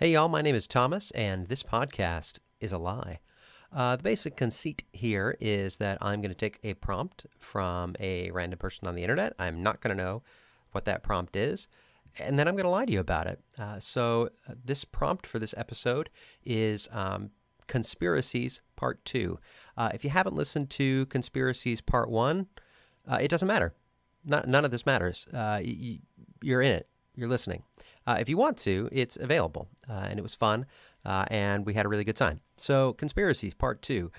Hey, y'all, my name is Thomas, and this podcast is a lie. Uh, the basic conceit here is that I'm going to take a prompt from a random person on the internet. I'm not going to know what that prompt is, and then I'm going to lie to you about it. Uh, so, uh, this prompt for this episode is um, Conspiracies Part 2. Uh, if you haven't listened to Conspiracies Part 1, uh, it doesn't matter. Not, none of this matters. Uh, y- you're in it, you're listening. Uh, if you want to, it's available, uh, and it was fun, uh, and we had a really good time. So, conspiracies part two.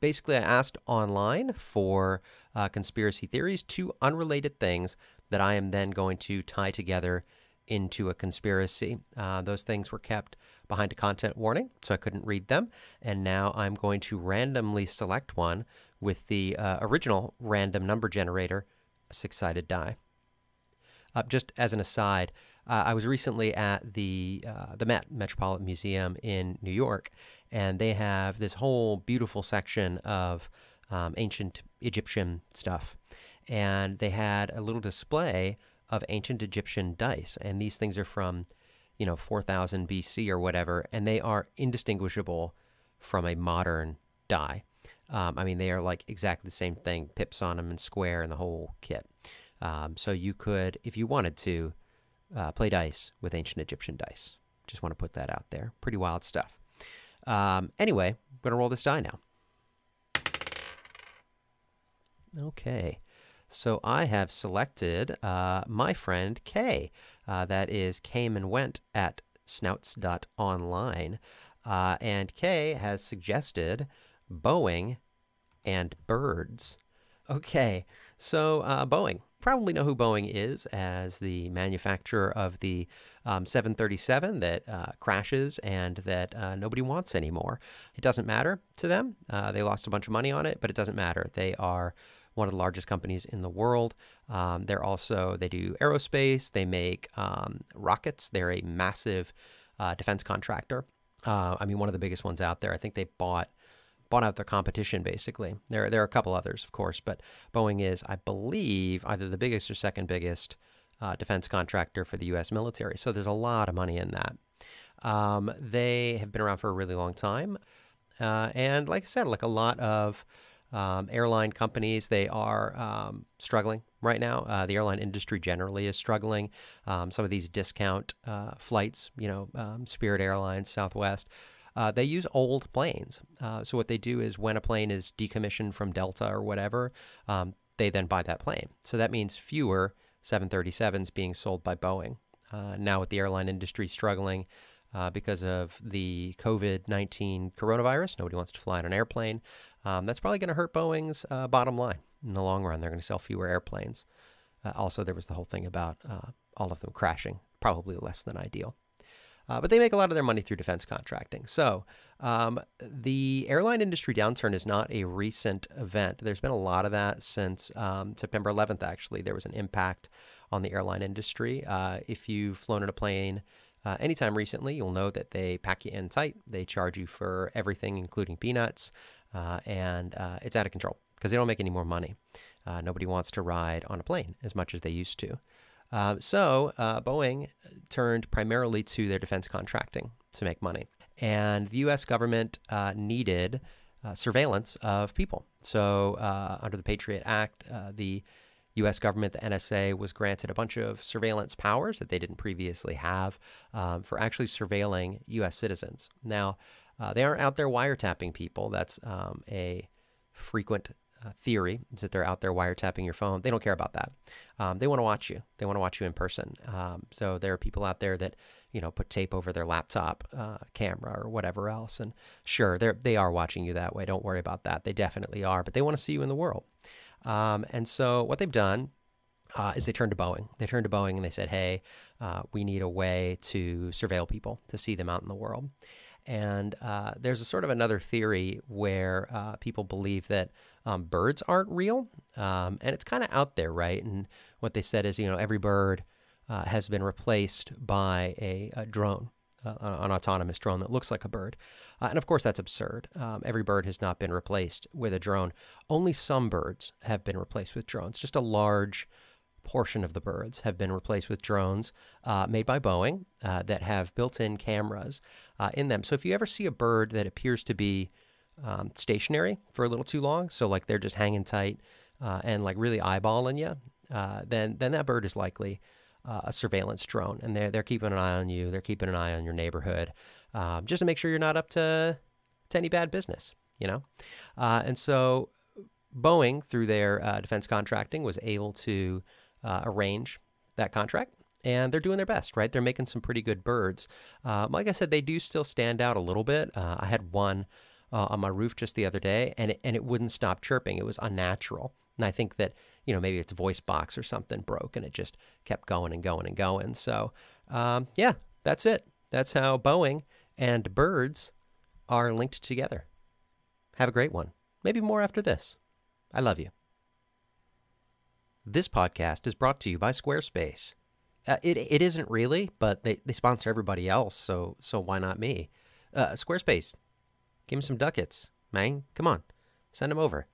Basically, I asked online for uh, conspiracy theories, two unrelated things that I am then going to tie together into a conspiracy. Uh, those things were kept behind a content warning, so I couldn't read them. And now I'm going to randomly select one with the uh, original random number generator, a six sided die. Uh, just as an aside, uh, I was recently at the uh, the Met Metropolitan Museum in New York, and they have this whole beautiful section of um, ancient Egyptian stuff, and they had a little display of ancient Egyptian dice, and these things are from, you know, 4000 BC or whatever, and they are indistinguishable from a modern die. Um, I mean, they are like exactly the same thing, pips on them and square and the whole kit. Um, so you could, if you wanted to, uh, play dice with ancient Egyptian dice. Just want to put that out there. Pretty wild stuff. Um, anyway, I'm going to roll this die now. Okay. So I have selected uh, my friend Kay. Uh, that is came and went at snouts.online. Uh, and Kay has suggested Boeing and birds. Okay, so uh, Boeing probably know who Boeing is as the manufacturer of the um, 737 that uh, crashes and that uh, nobody wants anymore. It doesn't matter to them. Uh, they lost a bunch of money on it, but it doesn't matter. They are one of the largest companies in the world. Um, they're also they do aerospace. They make um, rockets. They're a massive uh, defense contractor. Uh, I mean, one of the biggest ones out there. I think they bought bought out their competition basically. There there are a couple others, of course, but Boeing is, I believe, either the biggest or second biggest uh, defense contractor for the U.S. military. So there's a lot of money in that. Um, they have been around for a really long time, uh, and like I said, like a lot of um, airline companies, they are um, struggling right now. Uh, the airline industry generally is struggling. Um, some of these discount uh, flights, you know, um, Spirit Airlines, Southwest uh, they use old planes. Uh, so what they do is when a plane is decommissioned from Delta or whatever, um, they then buy that plane. So that means fewer 737s being sold by Boeing. Uh, now with the airline industry struggling uh, because of the COVID-19 coronavirus, nobody wants to fly on an airplane. Um, that's probably going to hurt Boeing's uh, bottom line in the long run. They're going to sell fewer airplanes. Uh, also, there was the whole thing about all of them crashing, probably less than ideal. Uh, but they make a lot of their money through defense contracting. So um, the airline industry downturn is not a recent event. There's been a lot of that since um, September 11th, actually. There was an impact on the airline industry. Uh, if you've flown in a plane, uh, anytime recently, you'll know that they pack you in tight. They charge you for everything, including peanuts, uh, and uh, it's out of control because they don't make any more money. Uh, nobody wants to ride on a plane as much as they used to. Uh, so uh, Boeing turned primarily to their defense contracting to make money. And the US government uh, needed uh, surveillance of people. So, uh, under the Patriot Act, the US government, the NSA, was granted a bunch of surveillance powers that they didn't previously have um, for actually surveilling US citizens. Now, they aren't out there wiretapping people. That's um, a frequent uh, theory is that they're out there wiretapping your phone. They don't care about that. Um, they want to watch you. They want to watch you in person. Um, so there are people out there that you know put tape over their laptop uh, camera or whatever else. And sure, they they are watching you that way. Don't worry about that. They definitely are. But they want to see you in the world. Um, and so what they've done uh, is they turned to Boeing. They turned to Boeing and they said, "Hey, uh, we need a way to surveil people to see them out in the world." And uh, there's a sort of another theory where uh, people believe that um, birds aren't real. Um, and it's kind of out there, right? And what they said is, you know, every bird uh, has been replaced by a, a drone, uh, an autonomous drone that looks like a bird. Uh, and of course, that's absurd. Um, every bird has not been replaced with a drone. Only some birds have been replaced with drones, just a large portion of the birds have been replaced with drones uh, made by Boeing uh, that have built in cameras uh, in them. So if you ever see a bird that appears to be um, stationary for a little too long, so like they're just hanging tight uh, and like really eyeballing you, uh, then then that bird is likely uh, a surveillance drone, and they're they're keeping an eye on you. They're keeping an eye on your neighborhood, um, just to make sure you're not up to to any bad business, you know. Uh, and so Boeing, through their uh, defense contracting, was able to uh, arrange that contract. And they're doing their best, right? They're making some pretty good birds. like I said, they do still stand out a little bit. I had one uh, on my roof just the other day, and it, and it wouldn't stop chirping. It was unnatural, and I think that you know maybe its voice box or something broke, and it just kept going and going and going. So um, yeah, that's it. That's how Boeing and birds are linked together. Have a great one. Maybe more after this. I love you. This podcast is brought to you by Squarespace. Uh, it it isn't really, but they, they sponsor everybody else, so so why not me? Uh, Squarespace Give him some ducats, man. Come on. Send them over.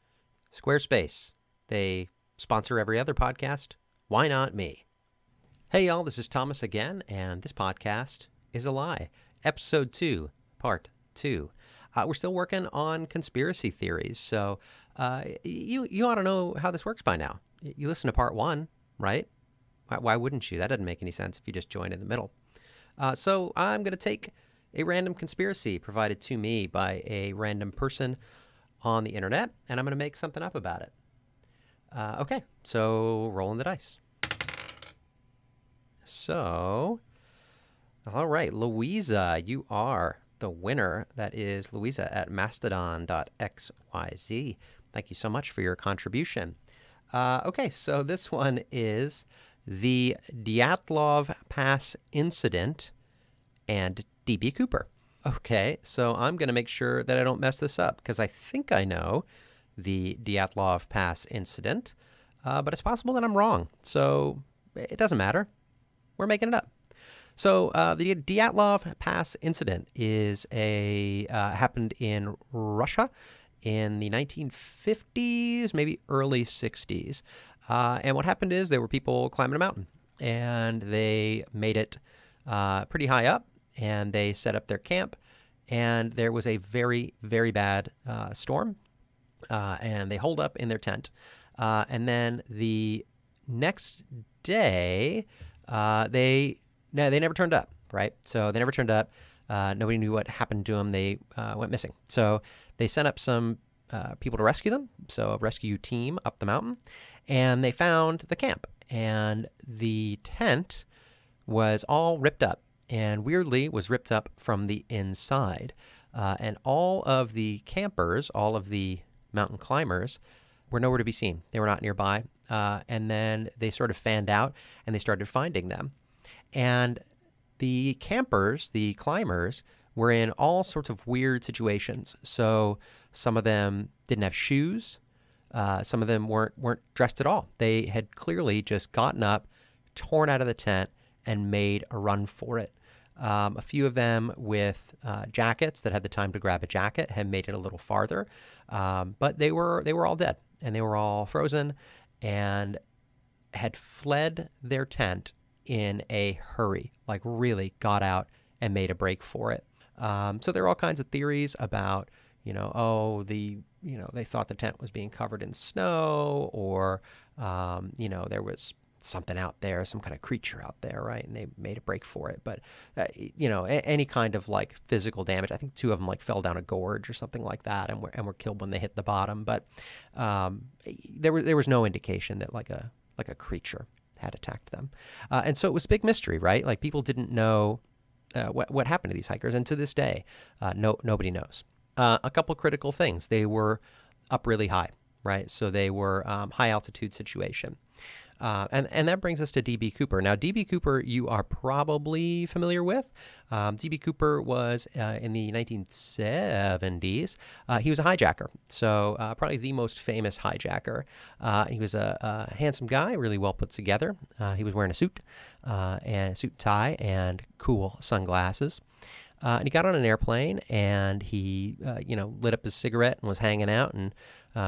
Squarespace. They sponsor every other podcast. Why not me? Hey, y'all. This is Thomas again, and this podcast is a lie. Episode 2, Part 2. Uh, we're still working on conspiracy theories, so uh, you, you ought to know how this works by now. You listen to Part 1, right? Why, why wouldn't you? That doesn't make any sense if you just join in the middle. Uh, so I'm going to take a random conspiracy provided to me by a random person on the internet, and I'm going to make something up about it. Uh, okay, so rolling the dice. So, all right, Louisa, you are the winner. That is Louisa at mastodon.xyz. Thank you so much for your contribution. Uh, okay, so this one is the Dyatlov Pass incident and DB Cooper. Okay, so I'm going to make sure that I don't mess this up because I think I know the Dyatlov Pass incident, uh, but it's possible that I'm wrong. So it doesn't matter. We're making it up. So uh, the Dyatlov Pass incident is a uh, happened in Russia in the 1950s, maybe early 60s. Uh, and what happened is there were people climbing a mountain, and they made it uh, pretty high up and they set up their camp. And there was a very, very bad uh, storm, uh, and they holed up in their tent. Uh, and then the next day, uh, they no, they never turned up. Right, so they never turned up. Uh, nobody knew what happened to them. They uh, went missing. So they sent up some people to rescue them. So a rescue team up the mountain, and they found the camp. And the tent was all ripped up and weirdly was ripped up from the inside. Uh, and all of the campers, all of the mountain climbers, were nowhere to be seen. They were not nearby. Uh, and then they sort of fanned out and they started finding them. And the campers, the climbers, were in all sorts of weird situations. So some of them didn't have shoes. Uh, some of them weren't weren't dressed at all. They had clearly just gotten up, torn out of the tent, and made a run for it. Um, a few of them with uh, jackets that had the time to grab a jacket had made it a little farther, um, but they were they were all dead and they were all frozen and had fled their tent in a hurry, like really got out and made a break for it. Um, so there are all kinds of theories about you know oh the you know they thought the tent was being covered in snow or um, you know there was something out there, some kind of creature out there, right? And they made a break for it. But uh, you know, a- any kind of like physical damage. I think two of them like fell down a gorge or something like that, and were and were killed when they hit the bottom. But um, there was there was no indication that like a like a creature had attacked them, uh, and so it was a big mystery, right? Like people didn't know uh, what what happened to these hikers, and to this day, uh, no nobody knows. Uh, a couple critical things: they were up really high, right? So they were um, high altitude situation. Uh, and, and that brings us to D.B. Cooper. Now, D.B. Cooper, you are probably familiar with. Um, D.B. Cooper was uh, in the 1970s. Uh, he was a hijacker, so uh, probably the most famous hijacker. Uh, he was a, a, handsome guy, really well put together. Uh, he was wearing a suit and a suit tie and cool sunglasses. and he got on an airplane and he, you know, lit up his cigarette and was hanging out. And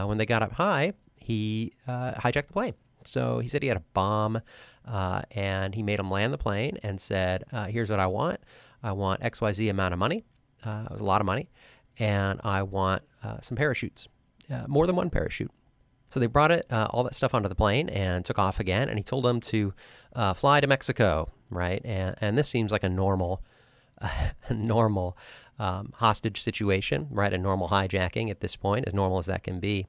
when they got up high, he hijacked the plane. So he said he had a bomb, uh, and he made him land the plane and said, uh, "Here's what I want. I want X Y Z amount of money. Uh, it was a lot of money, and I want uh, some parachutes, uh, more than one parachute." So they brought it all that stuff onto the plane and took off again. And he told them to fly to Mexico, right? And and this seems like a normal, normal um, hostage situation, right? A normal hijacking at this point, as normal as that can be.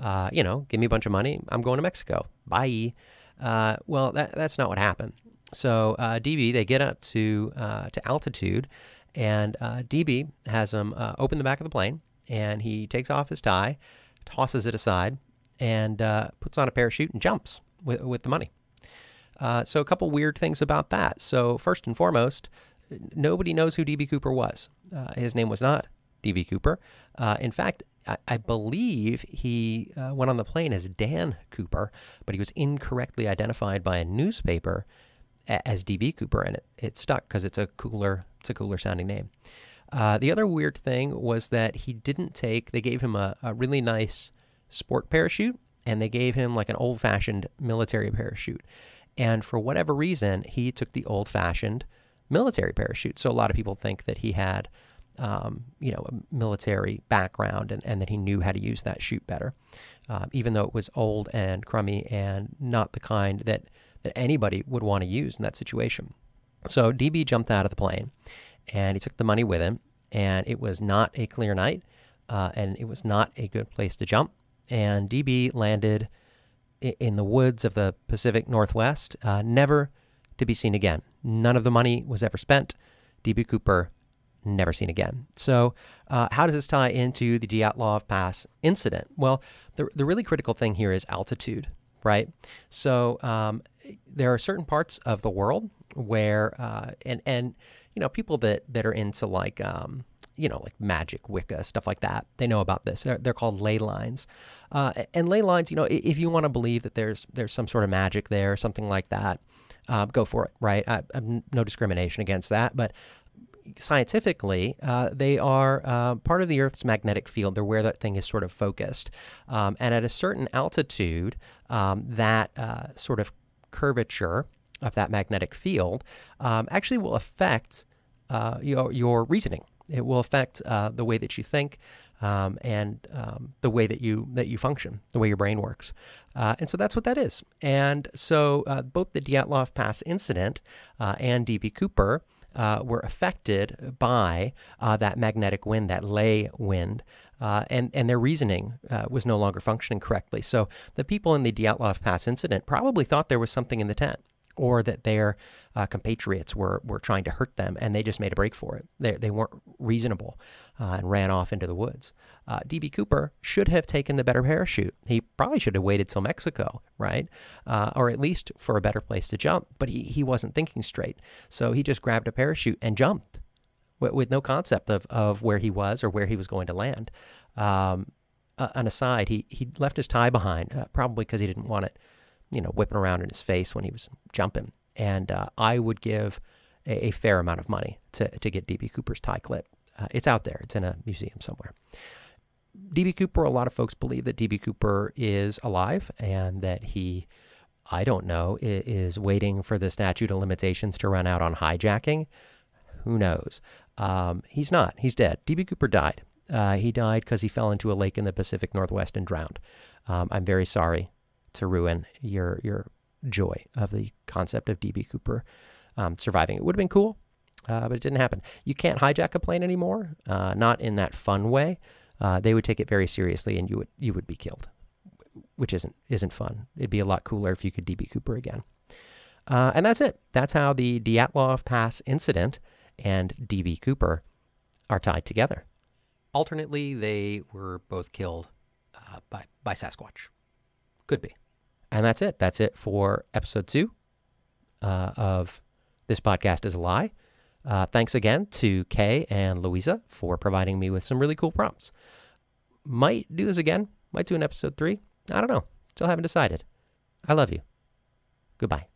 Uh, you know, give me a bunch of money. I'm going to Mexico. Bye. Uh, well, that, that's not what happened. So uh, DB, they get up to uh, to altitude, and uh, DB has them uh, open the back of the plane, and he takes off his tie, tosses it aside, and puts on a parachute and jumps with with the money. so a couple weird things about that. So first and foremost, nobody knows who DB Cooper was. Uh, his name was not DB Cooper. Uh, in fact, I, believe he uh, went on the plane as Dan Cooper, but he was incorrectly identified by a newspaper as DB Cooper, and it, it stuck because it's a cooler it's a cooler sounding name. Uh, the other weird thing was that he didn't take. They gave him a, a really nice sport parachute, and they gave him like an old fashioned military parachute. And for whatever reason, he took the old fashioned military parachute. So a lot of people think that he had, um, you know, a military background and, and that he knew how to use that chute better, um, even though it was old and crummy and not the kind that, that anybody would want to use in that situation. So DB jumped out of the plane and he took the money with him. And it was not a clear night uh, and it was not a good place to jump. And DB landed in the woods of the Pacific Northwest, uh, never to be seen again. None of the money was ever spent. DB Cooper never seen again. So, uh, how does this tie into the Dyatlov Pass incident? Well, the, the really critical thing here is altitude, right? So, um, there are certain parts of the world where, uh, and, and, you know, people that, that are into like, um, you know, like magic, Wicca, stuff like that. They know about this. They're, they're called ley lines. Uh, and ley lines, you know, if you want to believe that there's there's some sort of magic there, something like that, uh, go for it, right? I, no discrimination against that, but scientifically, uh, they are uh, part of the Earth's magnetic field. They're where that thing is sort of focused. Um, and at a certain altitude, um, that uh, sort of curvature of that magnetic field um, actually will affect uh, your, your reasoning. It will affect uh, the way that you think, um, and um, the way that you that you function, the way your brain works. Uh, and so that's what that is. And so both the Dyatlov Pass incident and DB Cooper uh, were affected by uh, that magnetic wind, that ley wind. Uh, and, and their reasoning was no longer functioning correctly. So the people in the Dyatlov Pass incident probably thought there was something in the tent or that their uh, compatriots were, were trying to hurt them and they just made a break for it. They, they weren't reasonable uh, and ran off into the woods. Uh, D.B. Cooper should have taken the better parachute. He probably should have waited till Mexico, right? Uh, or at least for a better place to jump, but he, he wasn't thinking straight. So he just grabbed a parachute and jumped with, with no concept of, of where he was or where he was going to land. Um, uh, an aside, he, he left his tie behind, uh, probably because he didn't want it you know, whipping around in his face when he was jumping. And uh, I would give a, a, fair amount of money to, to get DB Cooper's tie clip. Uh, it's out there, it's in a museum somewhere. DB Cooper, a lot of folks believe that DB Cooper is alive and that he, I don't know, is waiting for the statute of limitations to run out on hijacking. Who knows? Um, he's not. He's dead. DB Cooper died. Uh, he died because he fell into a lake in the Pacific Northwest and drowned. Um, I'm very sorry to ruin your your joy of the concept of DB Cooper um, surviving. It would have been cool, uh, but it didn't happen. You can't hijack a plane anymore, uh, not in that fun way. Uh, they would take it very seriously, and you would you would be killed, which isn't isn't fun. It'd be a lot cooler if you could DB Cooper again. Uh, and that's it. That's how the Dyatlov Pass incident and DB Cooper are tied together. Alternately, they were both killed uh, by by Sasquatch. Could be. And that's it. That's it for episode two uh, of This Podcast is a Lie. Uh, thanks again to Kay and Louisa for providing me with some really cool prompts. Might do this again. Might do an episode three. I don't know. Still haven't decided. I love you. Goodbye.